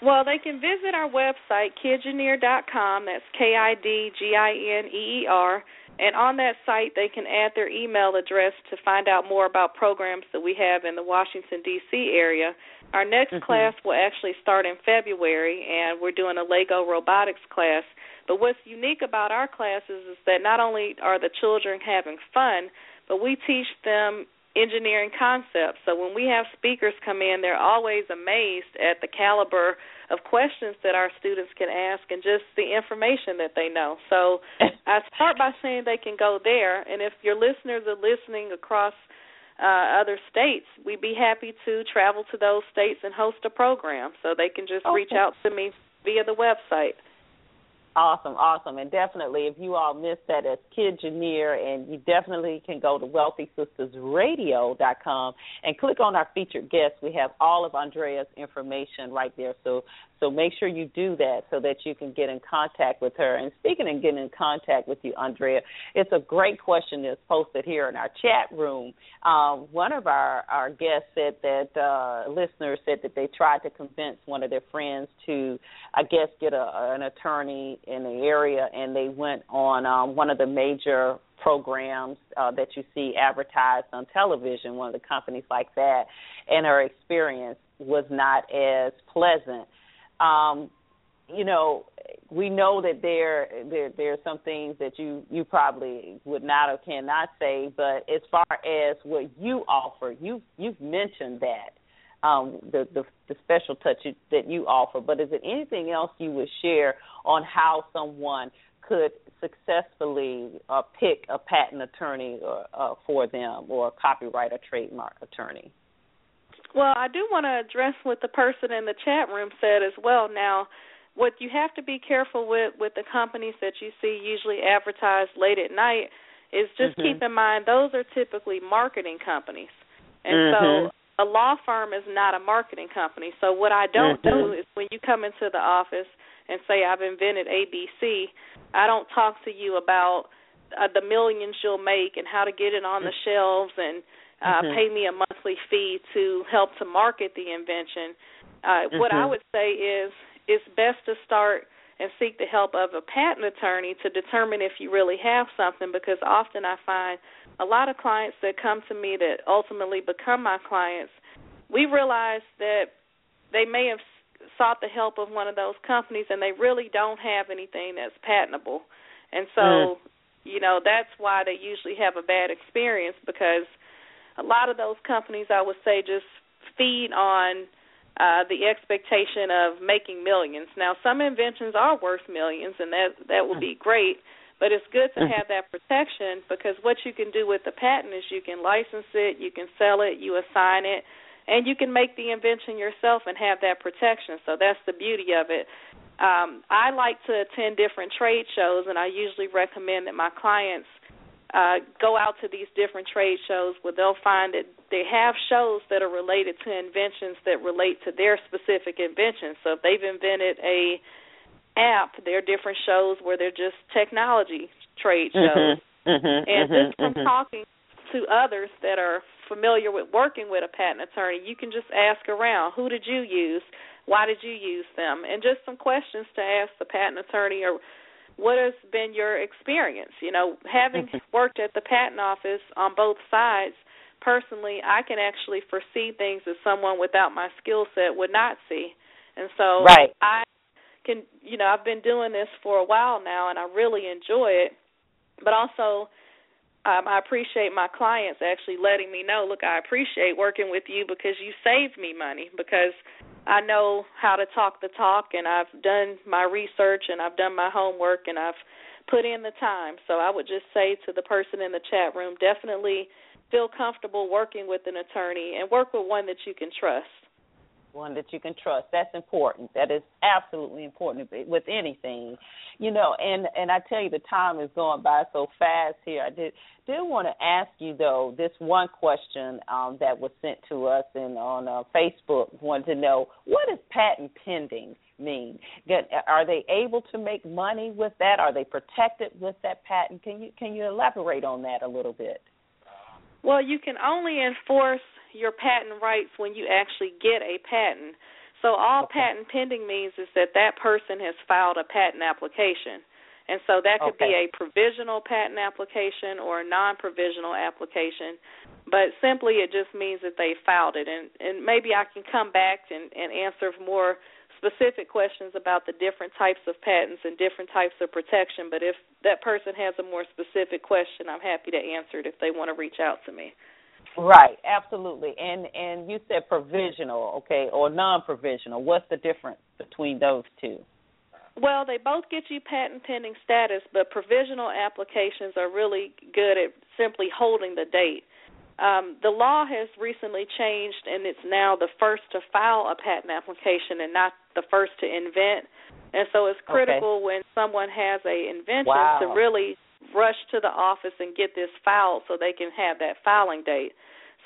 Well, they can visit our website, kidgineer.com. That's K I D G I N E E R. And on that site, they can add their email address to find out more about programs that we have in the Washington, D.C. area. Our next mm-hmm. class will actually start in February, and we're doing a Lego robotics class. But what's unique about our classes is that not only are the children having fun, but we teach them engineering concepts. So when we have speakers come in, they're always amazed at the caliber of questions that our students can ask and just the information that they know. So I start by saying they can go there, and if your listeners are listening across uh, other states, we'd be happy to travel to those states and host a program. So they can just okay. reach out to me via the website. Awesome, awesome. And definitely, if you all missed that, it's Kidgineer, and you definitely can go to WealthySistasRadio.com and click on our featured guests. We have all of Andrea's information right there. So so make sure you do that so that you can get in contact with her. And speaking of getting in contact with you, Andrea, it's a great question that's posted here in our chat room. Um, one of our, our guests said that uh, listeners said that they tried to convince one of their friends to, I guess, get a, an attorney in the area, and they went on um, one of the major programs uh, that you see advertised on television, one of the companies like that, and her experience was not as pleasant um, you know, we know that there there there are some things that you you probably would not or cannot say, but as far as what you offer, you you've mentioned that um, the, the the special touch that you offer. But is there anything else you would share on how someone could successfully uh, pick a patent attorney or, uh, for them or a copyright or trademark attorney? Well, I do want to address what the person in the chat room said as well. Now, what you have to be careful with with the companies that you see usually advertised late at night is just mm-hmm. keep in mind those are typically marketing companies. And mm-hmm. so a law firm is not a marketing company. So what I don't mm-hmm. do is when you come into the office and say I've invented ABC, I don't talk to you about uh, the millions you'll make and how to get it on the mm-hmm. shelves and uh, mm-hmm. pay me a monthly fee to help to market the invention. Uh, mm-hmm. What I would say is it's best to start and seek the help of a patent attorney to determine if you really have something because often I find a lot of clients that come to me that ultimately become my clients, we realize that they may have sought the help of one of those companies and they really don't have anything that's patentable. And so, mm. you know, that's why they usually have a bad experience because a lot of those companies, I would say, just feed on uh, the expectation of making millions. Now, some inventions are worth millions, and that that would be great. But it's good to have that protection because what you can do with the patent is you can license it, you can sell it, you assign it, and you can make the invention yourself and have that protection. So that's the beauty of it. Um, I like to attend different trade shows, and I usually recommend that my clients uh, go out to these different trade shows where they'll find that they have shows that are related to inventions that relate to their specific inventions. So if they've invented a app, there are different shows where they're just technology trade mm-hmm. shows. Mm-hmm, and mm-hmm, just from talking to others that are familiar with working with a patent attorney, you can just ask around, who did you use? Why did you use them? And just some questions to ask the patent attorney or what has been your experience? You know, having worked at the patent office on both sides, personally, I can actually foresee things that someone without my skill set would not see. And so right. I can, you know, I've been doing this for a while now and I really enjoy it. But also, um, I appreciate my clients actually letting me know, look, I appreciate working with you because you saved me money because I know how to talk the talk and I've done my research and I've done my homework and I've put in the time. So I would just say to the person in the chat room, definitely feel comfortable working with an attorney and work with one that you can trust one that you can trust. That's important. That is absolutely important with anything, you know. And and I tell you, the time is going by so fast here. I did did want to ask you though this one question um, that was sent to us and on uh, Facebook. Wanted to know what does patent pending mean? Are they able to make money with that? Are they protected with that patent? Can you can you elaborate on that a little bit? Well, you can only enforce your patent rights when you actually get a patent. So all okay. patent pending means is that that person has filed a patent application. And so that could okay. be a provisional patent application or a non-provisional application, but simply it just means that they filed it. And and maybe I can come back and and answer more specific questions about the different types of patents and different types of protection. But if that person has a more specific question, I'm happy to answer it if they want to reach out to me. Right, absolutely. And and you said provisional, okay, or non-provisional. What's the difference between those two? Well, they both get you patent pending status, but provisional applications are really good at simply holding the date. Um, the law has recently changed, and it's now the first to file a patent application and not the first to invent. And so it's critical okay. when someone has a invention wow. to really rush to the office and get this filed so they can have that filing date.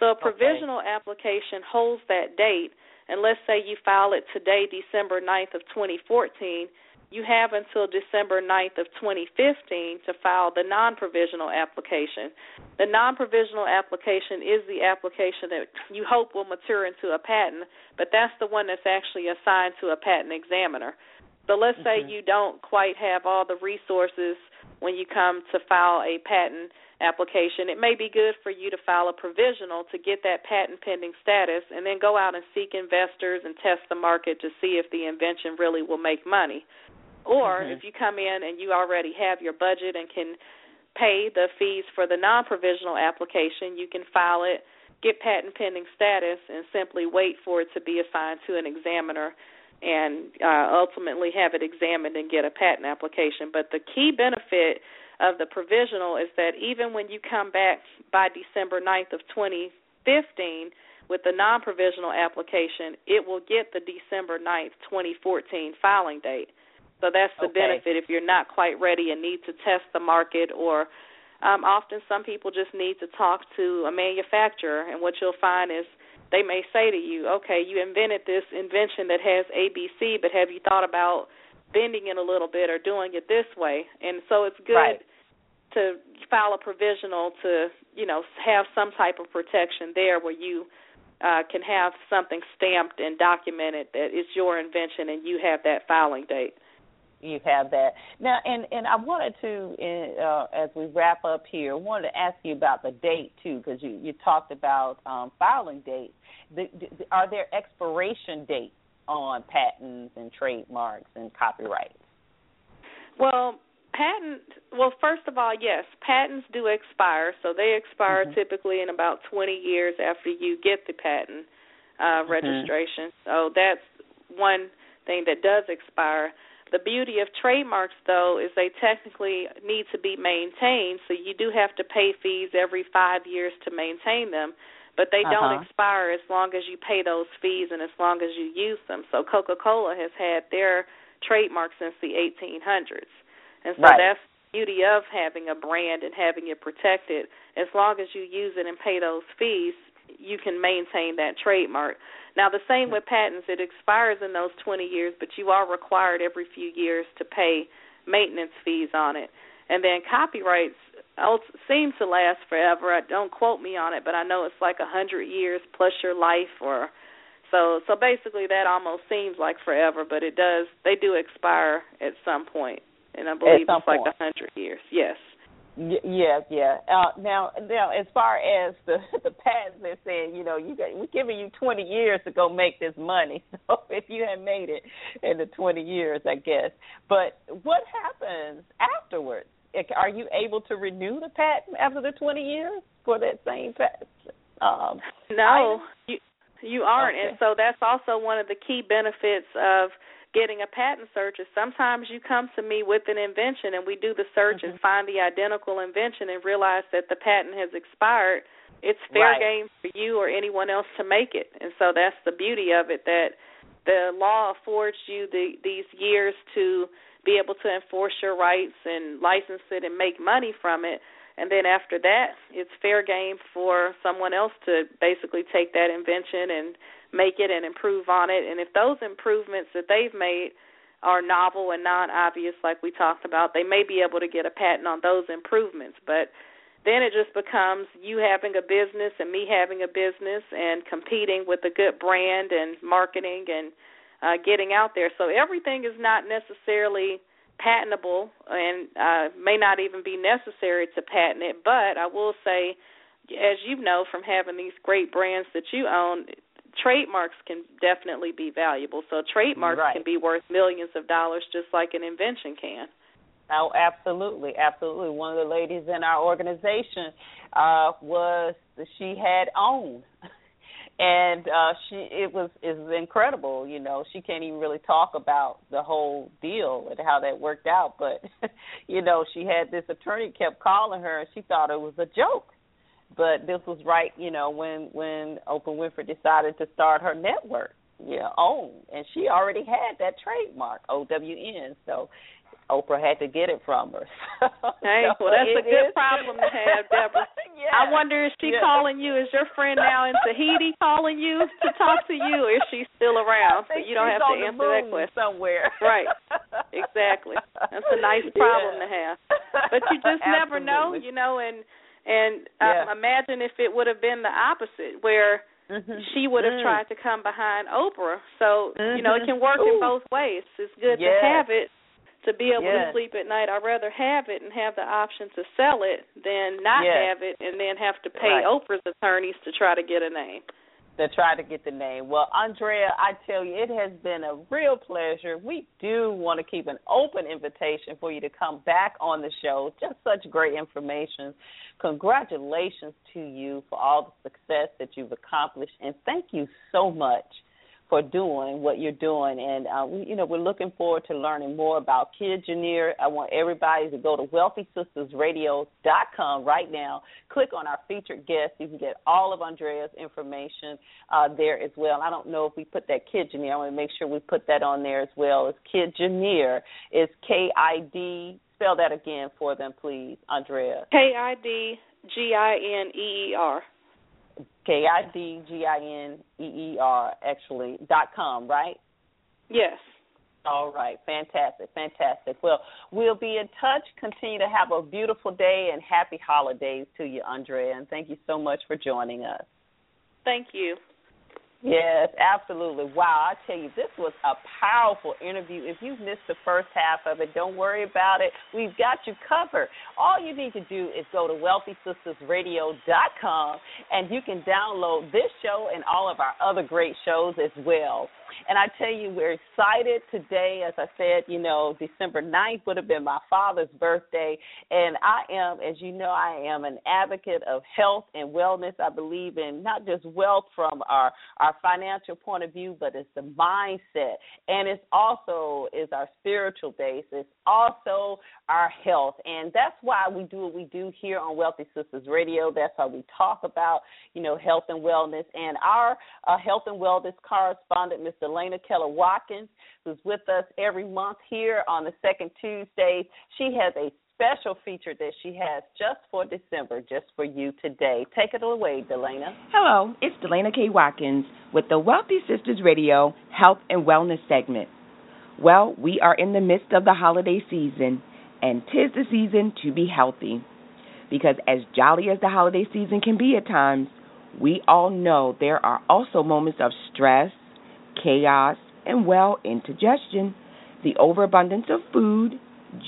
So a provisional okay. application holds that date, and let's say you file it today, December 9th of 2014, you have until December 9th of 2015 to file the non-provisional application. The non-provisional application is the application that you hope will mature into a patent, but that's the one that's actually assigned to a patent examiner. So let's say mm-hmm. you don't quite have all the resources when you come to file a patent application. It may be good for you to file a provisional to get that patent pending status and then go out and seek investors and test the market to see if the invention really will make money. Or mm-hmm. if you come in and you already have your budget and can pay the fees for the non provisional application, you can file it, get patent pending status, and simply wait for it to be assigned to an examiner and uh, ultimately have it examined and get a patent application. But the key benefit of the provisional is that even when you come back by December 9th of 2015 with the non-provisional application, it will get the December 9th, 2014 filing date. So that's the okay. benefit if you're not quite ready and need to test the market or um, often some people just need to talk to a manufacturer and what you'll find is they may say to you, okay, you invented this invention that has ABC, but have you thought about bending it a little bit or doing it this way? And so it's good right. to file a provisional to, you know, have some type of protection there where you uh, can have something stamped and documented that it's your invention and you have that filing date you have that now and and i wanted to uh, as we wrap up here wanted to ask you about the date too because you you talked about um, filing dates the, the, are there expiration dates on patents and trademarks and copyrights? Well, patent. Well, first of all, yes, patents do expire. So they expire mm-hmm. typically in about 20 years after you get the patent uh, mm-hmm. registration. So that's one thing that does expire. The beauty of trademarks, though, is they technically need to be maintained. So you do have to pay fees every five years to maintain them but they uh-huh. don't expire as long as you pay those fees and as long as you use them. So Coca-Cola has had their trademark since the 1800s, and so right. that's the beauty of having a brand and having it protected. As long as you use it and pay those fees, you can maintain that trademark. Now, the same with patents; it expires in those 20 years, but you are required every few years to pay maintenance fees on it. And then copyrights seems to last forever. I don't quote me on it, but I know it's like a hundred years plus your life, or so. So basically, that almost seems like forever, but it does. They do expire at some point, and I believe it's point. like a hundred years. Yes. Y- yeah, yeah. Uh, now, now, as far as the the patents, they're saying, you know, you got we're giving you 20 years to go make this money. So if you had made it in the 20 years, I guess. But what happens afterwards? Are you able to renew the patent after the 20 years for that same patent? Um, no, you you aren't, okay. and so that's also one of the key benefits of getting a patent search is sometimes you come to me with an invention and we do the search mm-hmm. and find the identical invention and realize that the patent has expired it's fair right. game for you or anyone else to make it and so that's the beauty of it that the law affords you the these years to be able to enforce your rights and license it and make money from it and then after that it's fair game for someone else to basically take that invention and make it and improve on it. And if those improvements that they've made are novel and non obvious, like we talked about, they may be able to get a patent on those improvements. But then it just becomes you having a business and me having a business and competing with a good brand and marketing and uh, getting out there. So everything is not necessarily patentable and uh, may not even be necessary to patent it. But I will say, as you know from having these great brands that you own, trademarks can definitely be valuable. So trademarks right. can be worth millions of dollars just like an invention can. Oh, absolutely, absolutely. One of the ladies in our organization uh was she had owned and uh she it was is incredible you know she can't even really talk about the whole deal and how that worked out but you know she had this attorney kept calling her and she thought it was a joke but this was right, you know, when when Oprah Winfrey decided to start her network, know, own, and she already had that trademark OWN. So Oprah had to get it from her. hey, so well, that's a good is. problem to have, Deborah. yeah. I wonder is she yeah. calling you? Is your friend now in Tahiti calling you to talk to you, or is she still around? so you don't have to answer that question somewhere. right. Exactly. That's a nice problem yeah. to have. But you just never know, you know, and and yeah. um, imagine if it would have been the opposite, where mm-hmm. she would have mm. tried to come behind Oprah. So mm-hmm. you know it can work Ooh. in both ways. It's good yes. to have it to be able yes. to sleep at night. I'd rather have it and have the option to sell it than not yes. have it and then have to pay right. Oprah's attorneys to try to get a name to try to get the name. Well, Andrea, I tell you, it has been a real pleasure. We do want to keep an open invitation for you to come back on the show. Just such great information. Congratulations to you for all the success that you've accomplished, and thank you so much for doing what you're doing. And uh, we, you know, we're looking forward to learning more about Kid Kidgineer. I want everybody to go to WealthySistasRadio.com right now. Click on our featured guest. You can get all of Andrea's information uh, there as well. I don't know if we put that Kid Kidgineer. I want to make sure we put that on there as well. It's Kidgineer. It's K I D. Spell that again for them, please, Andrea. K I D G I N E E R. K I D G I N E E R actually dot com, right? Yes. All right, fantastic, fantastic. Well, we'll be in touch. Continue to have a beautiful day and happy holidays to you, Andrea, and thank you so much for joining us. Thank you. Yes, absolutely. Wow, I tell you, this was a powerful interview. If you missed the first half of it, don't worry about it. We've got you covered. All you need to do is go to wealthysistasradio.com and you can download this show and all of our other great shows as well. And I tell you, we're excited today. As I said, you know, December 9th would have been my father's birthday. And I am, as you know, I am an advocate of health and wellness. I believe in not just wealth from our, our financial point of view, but it's the mindset. And it's also is our spiritual base. It's also our health. And that's why we do what we do here on Wealthy Sistas Radio. That's why we talk about, you know, health and wellness. And our uh, health and wellness correspondent, Mr. Lena Keller Watkins, who's with us every month here on the second Tuesday. She has a special feature that she has just for December, just for you today. Take it away, Delana. Hello, it's Delana K. Watkins with the Wealthy Sistas Radio Health and Wellness segment. Well, we are in the midst of the holiday season, and tis the season to be healthy. Because as jolly as the holiday season can be at times, we all know there are also moments of stress, chaos, and, well, indigestion. The overabundance of food,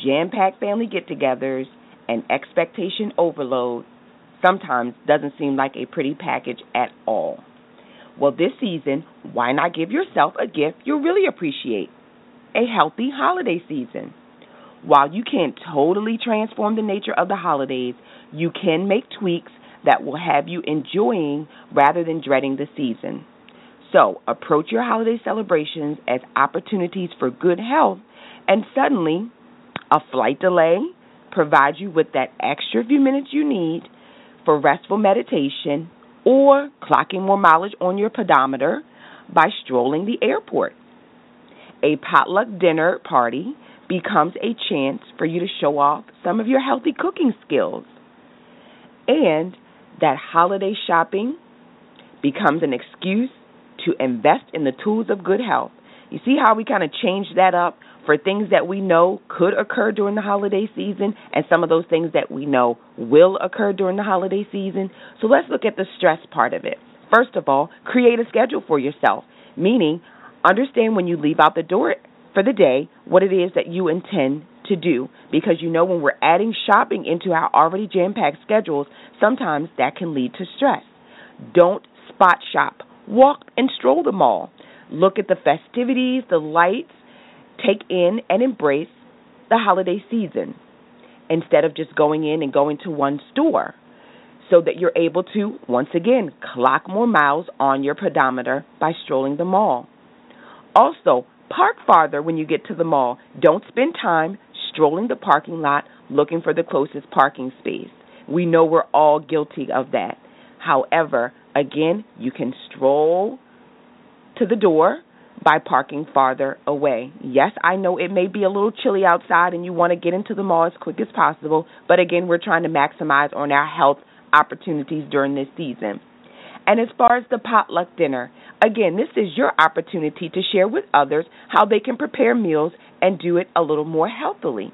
jam packed family get togethers, and expectation overload sometimes doesn't seem like a pretty package at all. Well, this season, why not give yourself a gift you'll really appreciate? A healthy holiday season. while you can't totally transform the nature of the holidays, you can make tweaks that will have you enjoying rather than dreading the season. So, approach your holiday celebrations as opportunities for good health, and suddenly, a flight delay provides you with that extra few minutes you need for restful meditation or clocking more mileage on your pedometer by strolling the airport. A potluck dinner party becomes a chance for you to show off some of your healthy cooking skills. And that holiday shopping becomes an excuse to invest in the tools of good health. You see how we kind of change that up for things that we know could occur during the holiday season and some of those things that we know will occur during the holiday season. So let's look at the stress part of it. First of all, create a schedule for yourself, meaning understand when you leave out the door for the day what it is that you intend to do because you know when we're adding shopping into our already jam packed schedules, sometimes that can lead to stress. Don't spot shop. Walk and stroll the mall. Look at the festivities, the lights, take in and embrace the holiday season instead of just going in and going to one store so that you're able to, once again, clock more miles on your pedometer by strolling the mall. Also, park farther when you get to the mall. Don't spend time strolling the parking lot looking for the closest parking space. We know we're all guilty of that. However, again, you can stroll to the door by parking farther away. Yes, I know it may be a little chilly outside and you want to get into the mall as quick as possible, but again, we're trying to maximize on our health opportunities during this season. And as far as the potluck dinner, again, this is your opportunity to share with others how they can prepare meals and do it a little more healthily.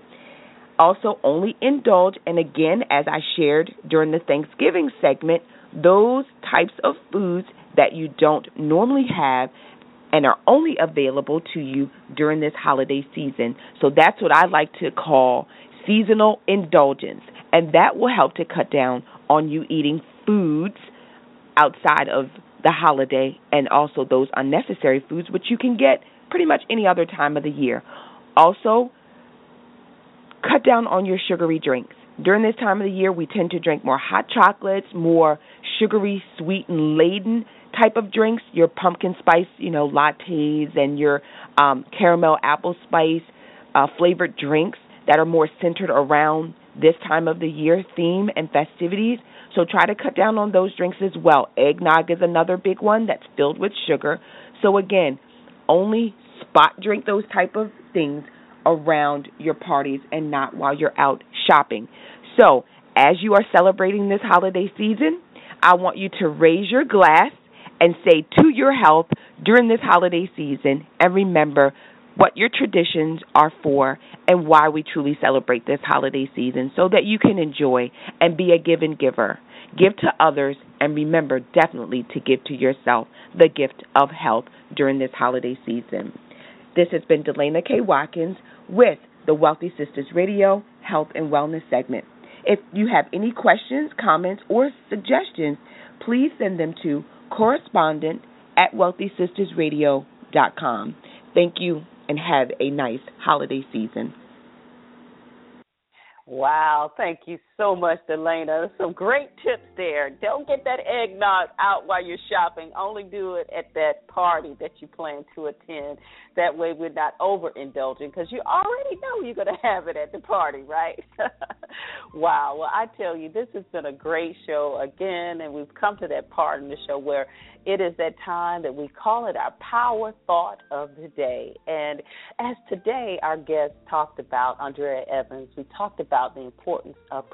Also, only indulge, and again, as I shared during the Thanksgiving segment, those types of foods that you don't normally have and are only available to you during this holiday season. So that's what I like to call seasonal indulgence. And that will help to cut down on you eating foods outside of the holiday and also those unnecessary foods, which you can get pretty much any other time of the year. Also, cut down on your sugary drinks. During this time of the year, we tend to drink more hot chocolates, more sugary, sweet, and laden type of drinks, your pumpkin spice, you know, lattes and your um, caramel apple spice uh, flavored drinks that are more centered around this time of the year theme and festivities. So try to cut down on those drinks as well. Eggnog is another big one that's filled with sugar. So again, only spot drink those type of things around your parties and not while you're out shopping. So, as you are celebrating this holiday season, I want you to raise your glass and say to your health during this holiday season and remember what your traditions are for and why we truly celebrate this holiday season so that you can enjoy and be a give and giver. Give to others and remember definitely to give to yourself the gift of health during this holiday season. This has been Delana K. Watkins with the Wealthy Sistas Radio Health and Wellness segment. If you have any questions, comments, or suggestions, please send them to correspondent at wealthysistasradio.com. Thank you and have a nice holiday season. Wow, thank you so much, Delana. Some great tips there. Don't get that eggnog out while you're shopping. Only do it at that party that you plan to attend. That way, we're not overindulging because you already know you're going to have it at the party, right? wow. Well, I tell you, this has been a great show again, and we've come to that part in the show where it is that time that we call it our power thought of the day. And as today our guest talked about, Andrea Evans, we talked about the importance of.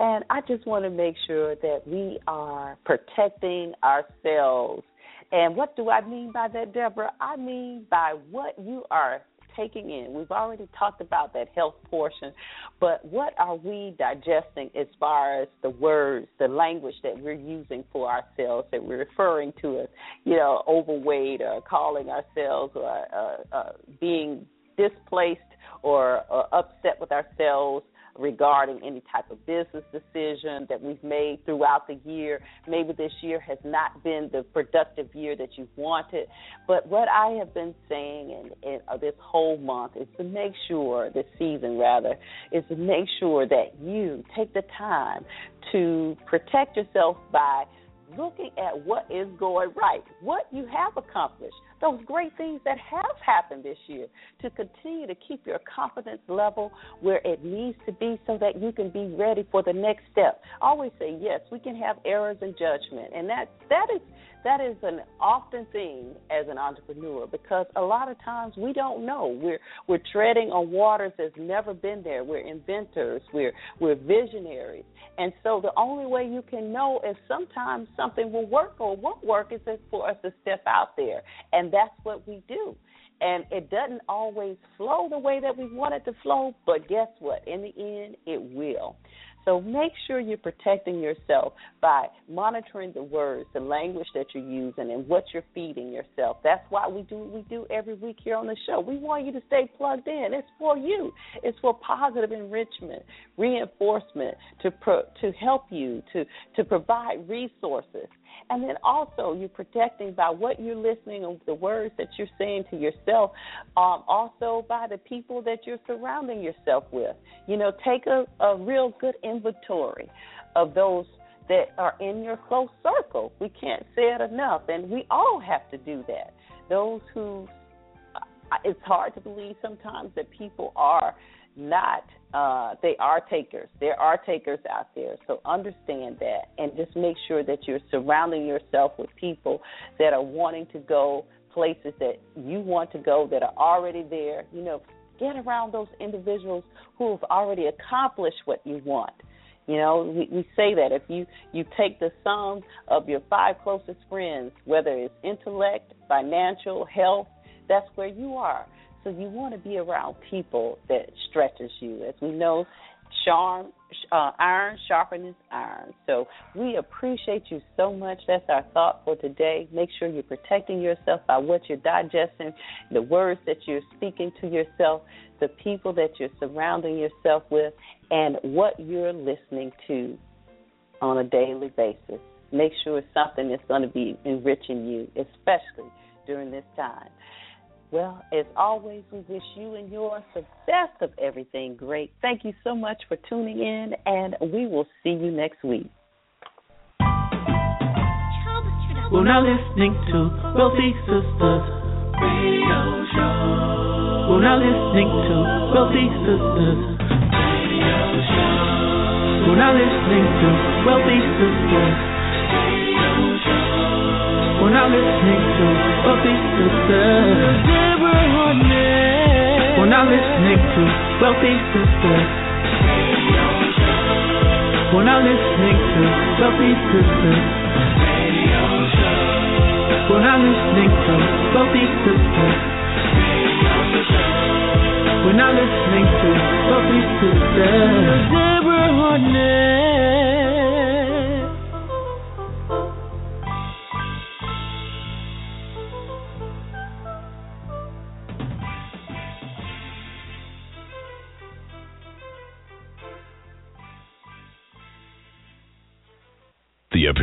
And I just want to make sure that we are protecting ourselves. And what do I mean by that, Deborah? I mean by what you are taking in. We've already talked about that health portion, but what are we digesting as far as the words, the language that we're using for ourselves, that we're referring to as, you know, overweight or calling ourselves or uh, uh, being displaced or, or upset with ourselves regarding any type of business decision that we've made throughout the year. Maybe this year has not been the productive year that you wanted. But what I have been saying in, in uh, this whole month is to make sure, this season rather, is to make sure that you take the time to protect yourself by looking at what is going right, what you have accomplished, those great things that have happened this year, to continue to keep your confidence level where it needs to be so that you can be ready for the next step. I always say yes, we can have errors in judgment, and that that is that is an often thing as an entrepreneur because a lot of times we don't know. We're we're treading on waters that's never been there. We're inventors. We're we're visionaries. And so the only way you can know if sometimes something will work or won't work is for us to step out there. And that's what we do. And it doesn't always flow the way that we want it to flow, but guess what? In the end, it will. So make sure you're protecting yourself by monitoring the words, the language that you're using, and what you're feeding yourself. That's why we do what we do every week here on the show. We want you to stay plugged in. It's for you. It's for positive enrichment, reinforcement, to pro, to help you, to to provide resources. And then also, you're protecting by what you're listening and the words that you're saying to yourself, um, also by the people that you're surrounding yourself with. You know, take a, a real good inventory of those that are in your close circle. We can't say it enough, and we all have to do that. Those who, it's hard to believe sometimes that people are not uh, they are takers. There are takers out there. So understand that and just make sure that you're surrounding yourself with people that are wanting to go places that you want to go that are already there. You know, get around those individuals who have already accomplished what you want. You know, we, we say that if you you take the sum of your five closest friends, whether it's intellect, financial, health, that's where you are. So you want to be around people that stretches you. As we know, charm, uh, iron sharpens iron. So we appreciate you so much. That's our thought for today. Make sure you're protecting yourself by what you're digesting, the words that you're speaking to yourself, the people that you're surrounding yourself with, and what you're listening to on a daily basis. Make sure it's something that's going to be enriching you, especially during this time. Well, as always, we wish you and yours the best of everything great. Thank you so much for tuning in, and we will see you next week. We're now listening to Wealthy Sistas Radio Show. We're now listening to Wealthy Sistas Radio Show. We're now listening to Wealthy Sistas Radio Show. We're now listening to Wealthy Sistas. We're now listening to Wealthy Sistas. We're now listening to Wealthy Sistas. We're now listening to Wealthy Sistas. We're now listening to Wealthy Sistas. Deborah Hardnett.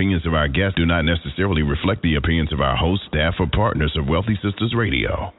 Opinions of our guests do not necessarily reflect the opinions of our host, staff, or partners of Wealthy Sistas Radio.